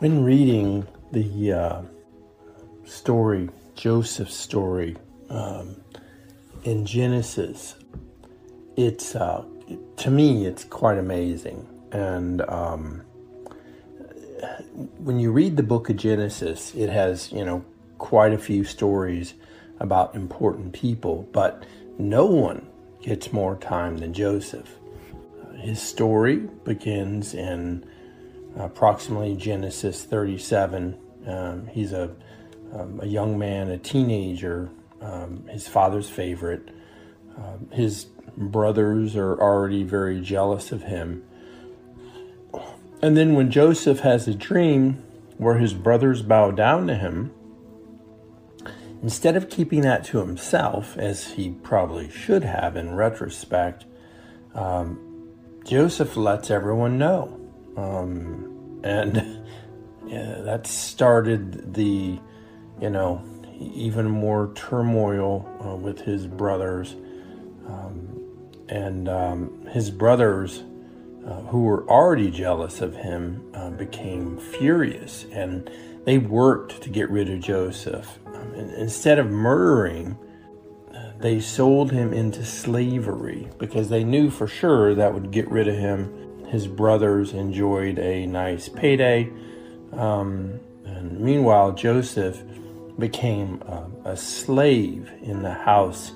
When reading the uh, story, Joseph's story um, in Genesis, it's uh, to me it's quite amazing. And um, when you read the book of Genesis, it has you know quite a few stories about important people, but no one gets more time than Joseph. His story begins in approximately Genesis 37. Um, he's a, um, a young man, a teenager, um, his father's favorite. Um, his brothers are already very jealous of him. And then when Joseph has a dream where his brothers bow down to him, instead of keeping that to himself, as he probably should have in retrospect, um, Joseph lets everyone know. Um, and yeah, that started the, you know, even more turmoil uh, with his brothers. Um, and um, his brothers, uh, who were already jealous of him, uh, became furious and they worked to get rid of Joseph. Um, instead of murdering, they sold him into slavery because they knew for sure that would get rid of him his brothers enjoyed a nice payday. Um, and meanwhile, Joseph became uh, a slave in the house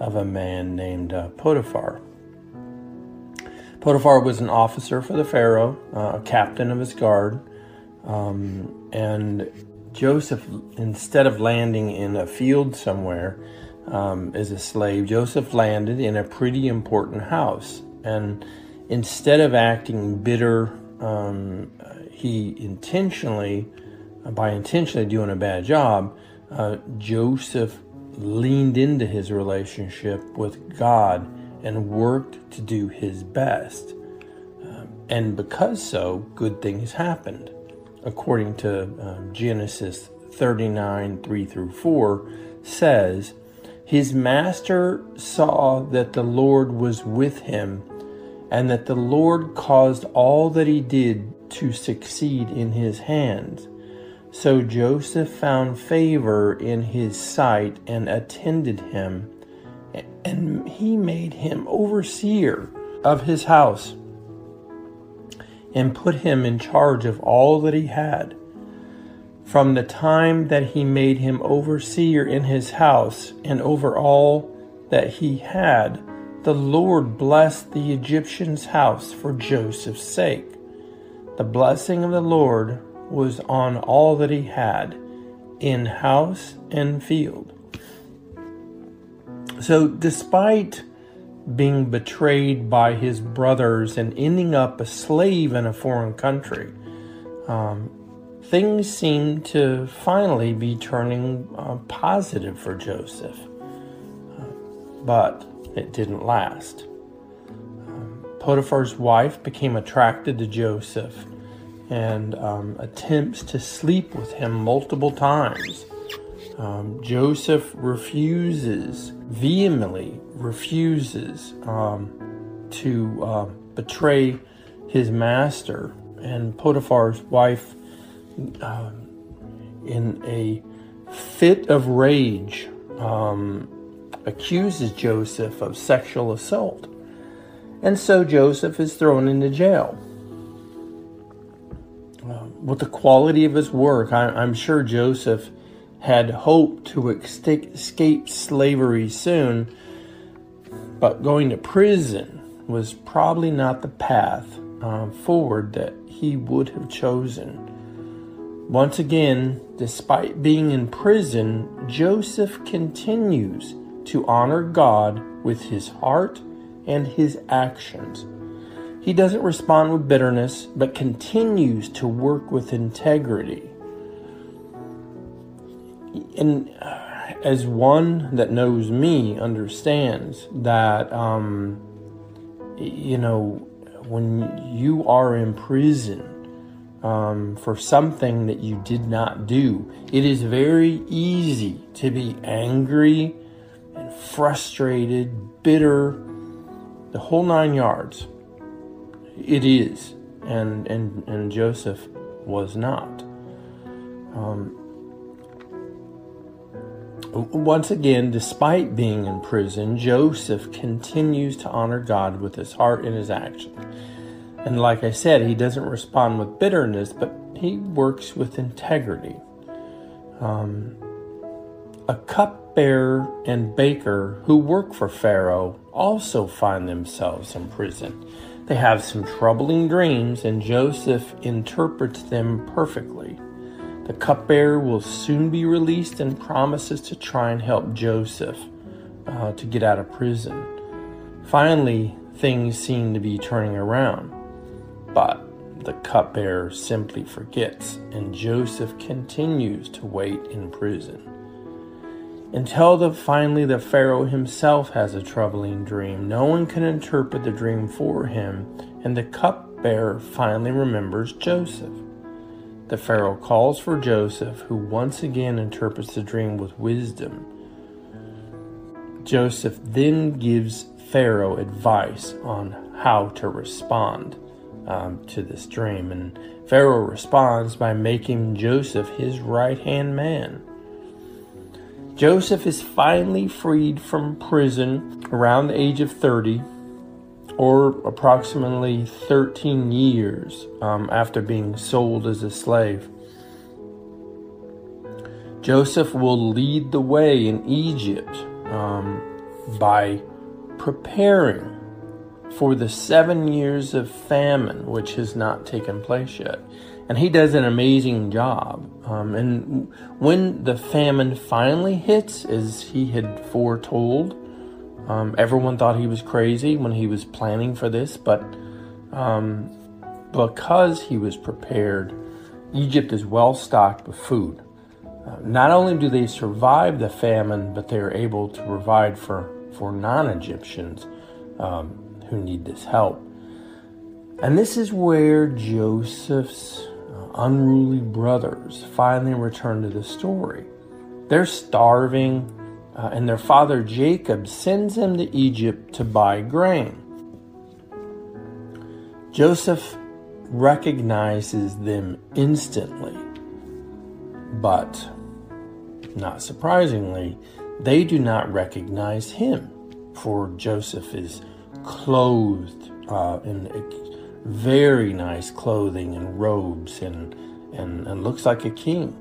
of a man named uh, Potiphar. Potiphar was an officer for the Pharaoh, uh, a captain of his guard. Um, and Joseph, instead of landing in a field somewhere um, as a slave, Joseph landed in a pretty important house. And instead of acting bitter, um, he intentionally, by intentionally doing a bad job, uh, Joseph leaned into his relationship with God and worked to do his best. Um, and because so, good things happened. According to um, Genesis 39 3 through 4, says, His master saw that the Lord was with him and that the Lord caused all that he did to succeed in his hands. So Joseph found favor in his sight and attended him, and he made him overseer of his house and put him in charge of all that he had. From the time that he made him overseer in his house and over all that he had, the Lord blessed the Egyptian's house for Joseph's sake. The blessing of the Lord was on all that he had, in house and field. So, despite being betrayed by his brothers and ending up a slave in a foreign country, um, things seem to finally be turning uh, positive for Joseph. But it didn't last. Um, Potiphar's wife became attracted to Joseph and um, attempts to sleep with him multiple times. Um, Joseph refuses, vehemently refuses um, to uh, betray his master. And Potiphar's wife, uh, in a fit of rage, um, accuses Joseph of sexual assault. And so Joseph is thrown into jail. Uh, with the quality of his work, I, am sure Joseph had hoped to escape slavery soon, but going to prison was probably not the path uh, forward that he would have chosen. Once again, despite being in prison, Joseph continues to honor God with his heart and his actions. He doesn't respond with bitterness, but continues to work with integrity. And uh, as one that knows me understands that, um, you know, when you are in prison um, for something that you did not do, it is very easy to be angry frustrated, bitter, the whole nine yards. It is. And, and, and Joseph was not. Um, once again, despite being in prison, Joseph continues to honor God with his heart and his actions. And like I said, he doesn't respond with bitterness, but he works with integrity. Um, a cupbearer and baker who work for Pharaoh also find themselves in prison. They have some troubling dreams, and Joseph interprets them perfectly. The cupbearer will soon be released and promises to try and help Joseph uh, to get out of prison. Finally, things seem to be turning around, but the cupbearer simply forgets, and Joseph continues to wait in prison. Until the, finally the Pharaoh himself has a troubling dream. No one can interpret the dream for him, and the cupbearer finally remembers Joseph. The Pharaoh calls for Joseph, who once again interprets the dream with wisdom. Joseph then gives Pharaoh advice on how to respond um, to this dream, and Pharaoh responds by making Joseph his right hand man. Joseph is finally freed from prison around the age of 30 or approximately 13 years um, after being sold as a slave. Joseph will lead the way in Egypt um, by preparing for the seven years of famine, which has not taken place yet. And he does an amazing job. Um, and when the famine finally hits, as he had foretold, um, everyone thought he was crazy when he was planning for this, but um, because he was prepared, Egypt is well stocked with food. Uh, not only do they survive the famine, but they are able to provide for, for non Egyptians um, who need this help. And this is where Joseph's unruly brothers finally return to the story. They're starving uh, and their father Jacob sends them to Egypt to buy grain. Joseph recognizes them instantly, but not surprisingly, they do not recognize him, for Joseph is clothed uh, in very nice clothing and robes and, and, and looks like a king.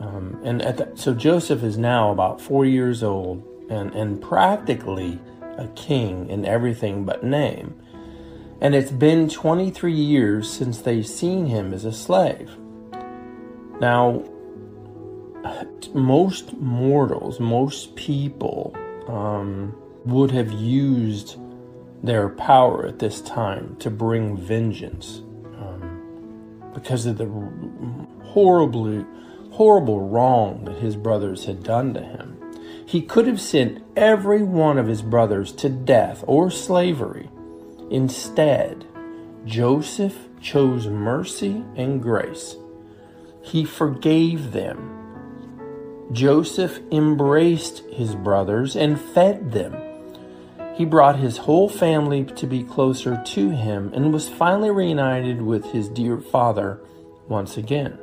Um, and the, so Joseph is now about four years old and, and practically a king in everything but name. And it's been 23 years since they've seen him as a slave. Now, most mortals, most people um, would have used their power at this time to bring vengeance um, because of the horribly horrible wrong that his brothers had done to him. He could have sent every one of his brothers to death or slavery. Instead, Joseph chose mercy and grace. He forgave them. Joseph embraced his brothers and fed them. He brought his whole family to be closer to him and was finally reunited with his dear father once again.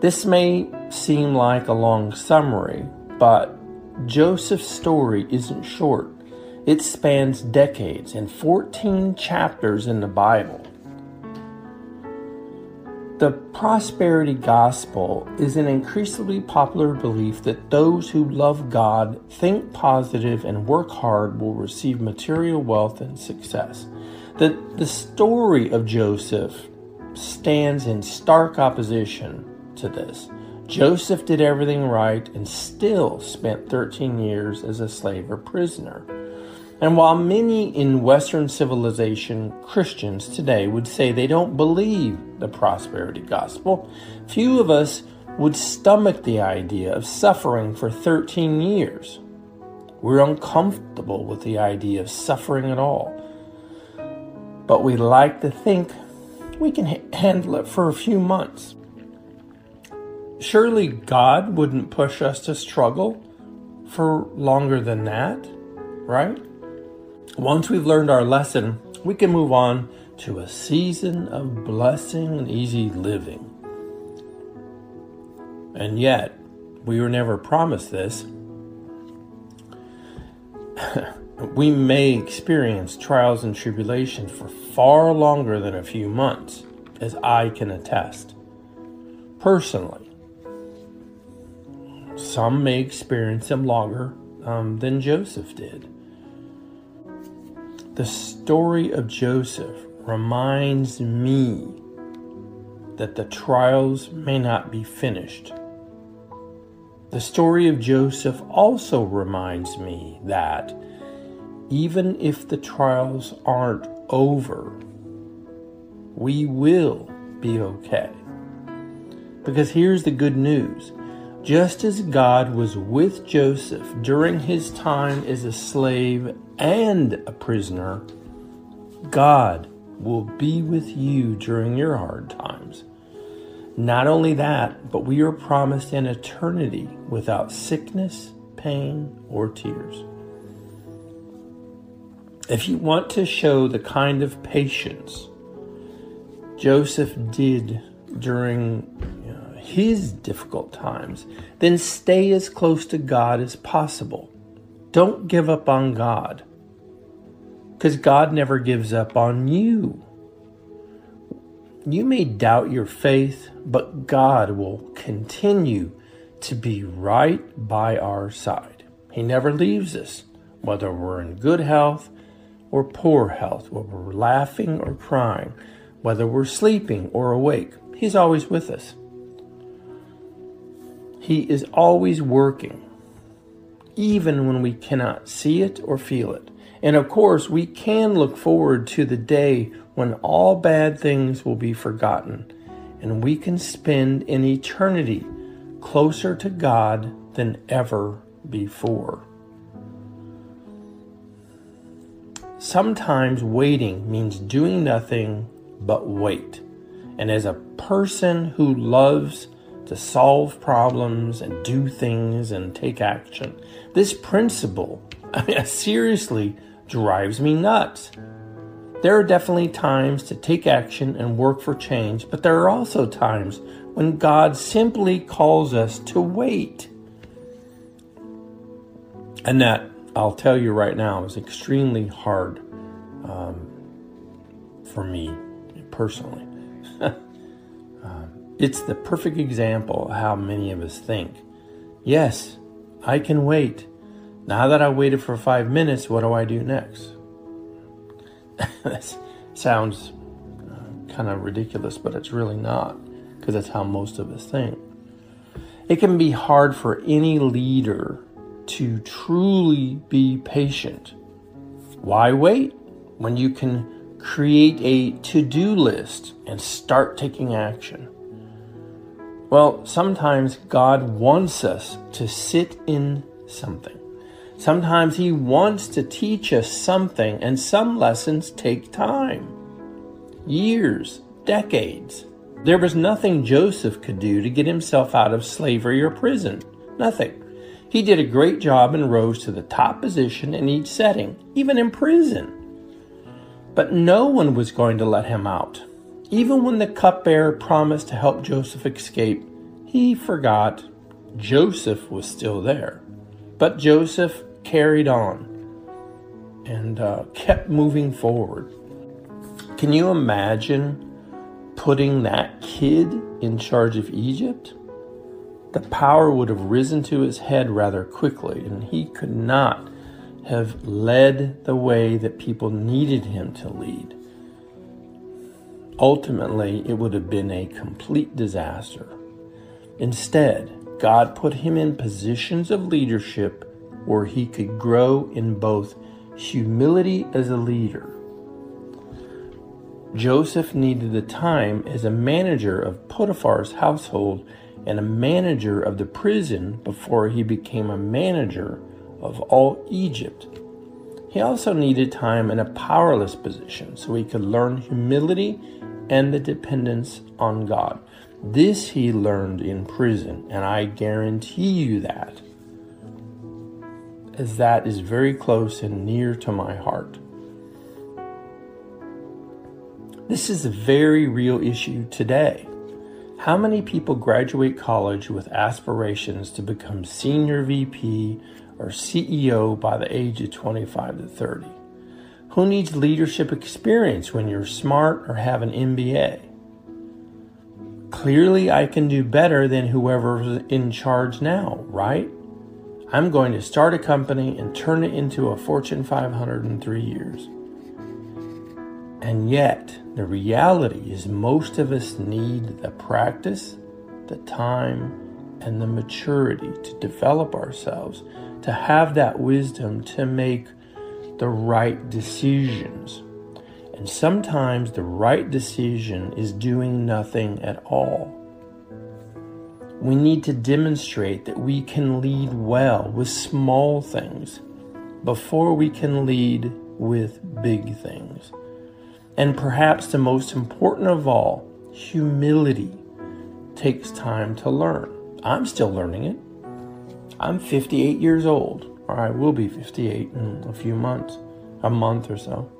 This may seem like a long summary, but Joseph's story isn't short. It spans decades and 14 chapters in the Bible. The prosperity gospel is an increasingly popular belief that those who love God, think positive, and work hard will receive material wealth and success. The, the story of Joseph stands in stark opposition to this. Joseph did everything right and still spent 13 years as a slave or prisoner. And while many in Western civilization Christians today would say they don't believe the prosperity gospel, few of us would stomach the idea of suffering for 13 years. We're uncomfortable with the idea of suffering at all. But we like to think we can handle it for a few months. Surely God wouldn't push us to struggle for longer than that, right? Once we've learned our lesson, we can move on to a season of blessing and easy living. And yet, we were never promised this. we may experience trials and tribulations for far longer than a few months, as I can attest. Personally, some may experience them longer um, than Joseph did. The story of Joseph reminds me that the trials may not be finished. The story of Joseph also reminds me that even if the trials aren't over, we will be okay. Because here's the good news just as God was with Joseph during his time as a slave and a prisoner, God will be with you during your hard times. Not only that, but we are promised an eternity without sickness, pain, or tears. If you want to show the kind of patience Joseph did during uh, his difficult times, then stay as close to God as possible. Don't give up on God because God never gives up on you. You may doubt your faith, but God will continue to be right by our side. He never leaves us, whether we're in good health or poor health, whether we're laughing or crying, whether we're sleeping or awake. He's always with us. He is always working, even when we cannot see it or feel it. And of course, we can look forward to the day when all bad things will be forgotten and we can spend an eternity closer to God than ever before. Sometimes waiting means doing nothing but wait. And as a person who loves to solve problems and do things and take action, this principle, I mean, seriously drives me nuts. There are definitely times to take action and work for change, but there are also times when God simply calls us to wait. And that, I'll tell you right now, is extremely hard um, for me personally. um, it's the perfect example of how many of us think. Yes, I can wait. Now that I waited for five minutes, what do I do next? that sounds uh, kind of ridiculous, but it's really not, because that's how most of us think. It can be hard for any leader to truly be patient. Why wait when you can create a to do list and start taking action? Well, sometimes God wants us to sit in something. Sometimes He wants to teach us something, and some lessons take time years, decades. There was nothing Joseph could do to get himself out of slavery or prison. Nothing. He did a great job and rose to the top position in each setting, even in prison. But no one was going to let him out. Even when the cupbearer promised to help Joseph escape, he forgot Joseph was still there. But Joseph carried on and uh, kept moving forward. Can you imagine putting that kid in charge of Egypt? The power would have risen to his head rather quickly, and he could not have led the way that people needed him to lead. Ultimately, it would have been a complete disaster. Instead, God put him in positions of leadership where he could grow in both humility as a leader. Joseph needed the time as a manager of Potiphar's household and a manager of the prison before he became a manager of all Egypt. He also needed time in a powerless position so he could learn humility and the dependence on God. This he learned in prison, and I guarantee you that as that is very close and near to my heart. This is a very real issue today. How many people graduate college with aspirations to become senior VP or CEO by the age of 25 to 30? Who needs leadership experience when you're smart or have an MBA? Clearly, I can do better than whoever's in charge now, right? I'm going to start a company and turn it into a Fortune 500 in three years. And yet, the reality is most of us need the practice, the time, and the maturity to develop ourselves, to have that wisdom to make the right decisions. And sometimes the right decision is doing nothing at all. We need to demonstrate that we can lead well with small things before we can lead with big things. And perhaps the most important of all, humility takes time to learn. I'm still learning it. I'm 58 years old, or I will be 58 in a few months, a month or so.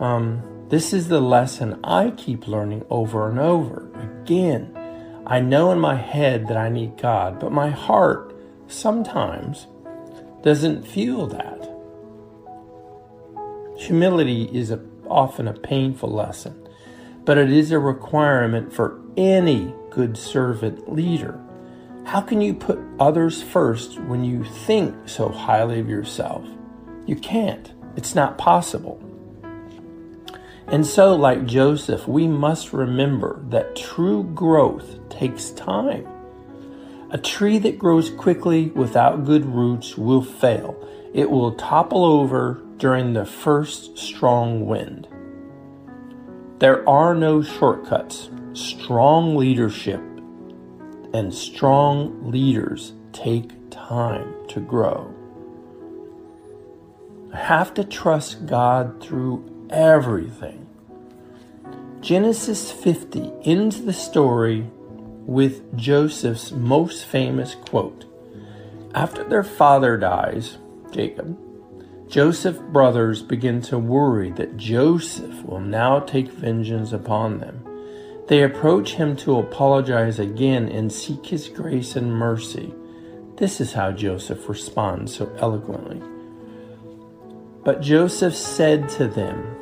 Um, this is the lesson I keep learning over and over. Again, I know in my head that I need God, but my heart sometimes doesn't feel that. Humility is a, often a painful lesson, but it is a requirement for any good servant leader. How can you put others first when you think so highly of yourself? You can't. It's not possible. And so, like Joseph, we must remember that true growth takes time. A tree that grows quickly without good roots will fail. It will topple over during the first strong wind. There are no shortcuts. Strong leadership and strong leaders take time to grow. I have to trust God through everything. Genesis 50 ends the story with Joseph's most famous quote. After their father dies, Jacob, Joseph's brothers begin to worry that Joseph will now take vengeance upon them. They approach him to apologize again and seek his grace and mercy. This is how Joseph responds so eloquently. But Joseph said to them,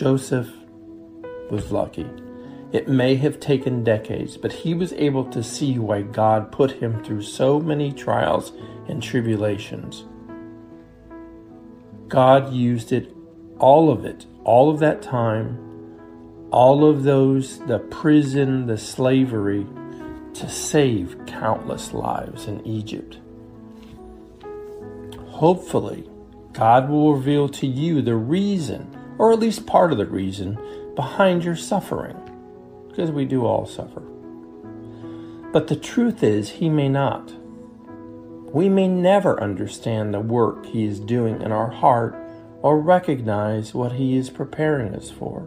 Joseph was lucky. It may have taken decades, but he was able to see why God put him through so many trials and tribulations. God used it, all of it, all of that time, all of those, the prison, the slavery, to save countless lives in Egypt. Hopefully, God will reveal to you the reason or at least part of the reason behind your suffering, because we do all suffer. But the truth is, He may not. We may never understand the work He is doing in our heart or recognize what He is preparing us for.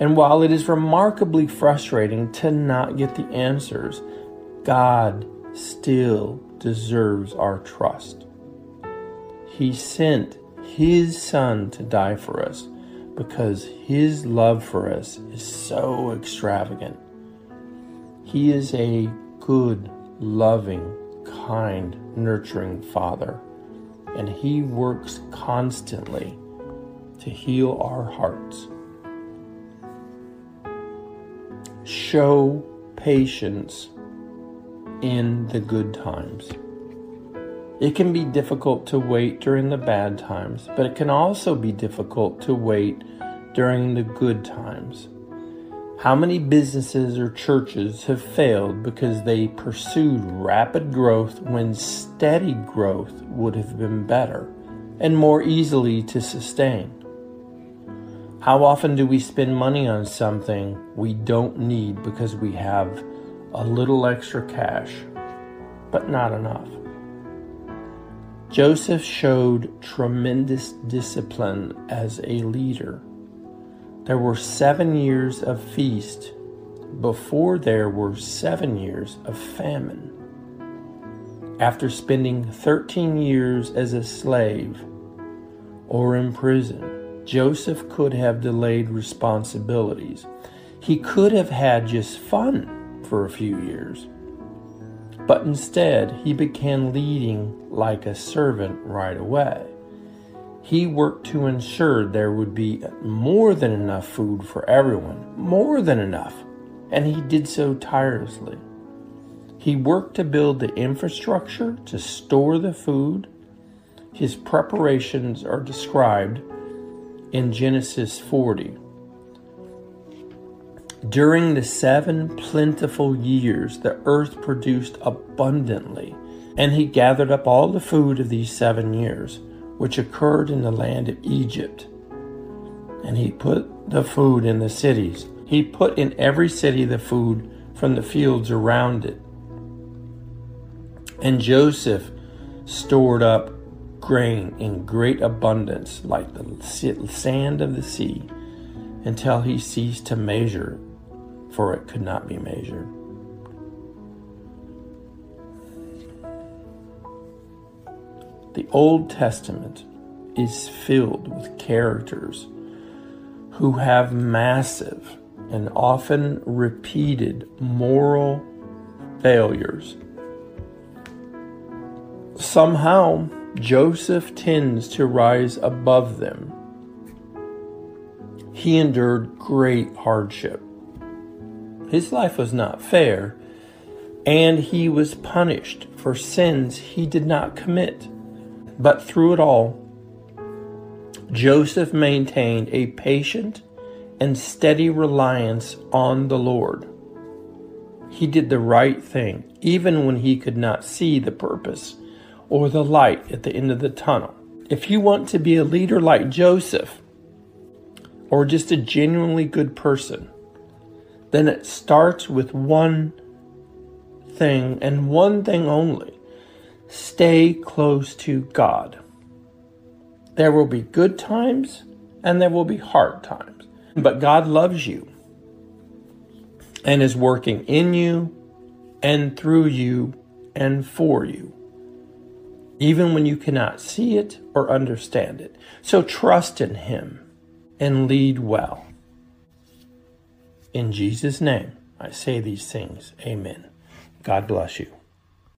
And while it is remarkably frustrating to not get the answers, God still deserves our trust. He sent his son to die for us because his love for us is so extravagant. He is a good, loving, kind, nurturing father, and he works constantly to heal our hearts. Show patience in the good times. It can be difficult to wait during the bad times, but it can also be difficult to wait during the good times. How many businesses or churches have failed because they pursued rapid growth when steady growth would have been better? and more easily to sustain. How often do we spend money on something we don't need because we have a little extra cash, but not enough? Joseph showed tremendous discipline as a leader. There were seven years of feast before there were seven years of famine. After spending 13 years as a slave or in prison, Joseph could have delayed responsibilities. He could have had just fun for a few years. But instead, he began leading like a servant right away. He worked to ensure there would be more than enough food for everyone, more than enough, and he did so tirelessly. He worked to build the infrastructure to store the food. His preparations are described in Genesis 40. During the seven plentiful years, the earth produced abundantly, and he gathered up all the food of these seven years, which occurred in the land of Egypt. And he put the food in the cities. He put in every city the food from the fields around it. And Joseph stored up grain in great abundance, like the sand of the sea, until he ceased to measure, for it could not be measured. The Old Testament is filled with characters who have massive and often repeated moral failures. Somehow, Joseph tends to rise above them. He endured great hardship. His life was not fair, and he was punished for sins he did not commit. But through it all, Joseph maintained a patient and steady reliance on the Lord. He did the right thing, even when he could not see the purpose or the light at the end of the tunnel. If you want to be a leader like Joseph, or just a genuinely good person, then it starts with one thing and one thing only stay close to God. There will be good times and there will be hard times, but God loves you and is working in you and through you and for you even when you cannot see it or understand it. So trust in Him and lead well. In Jesus' name, I say these things. Amen. God bless you.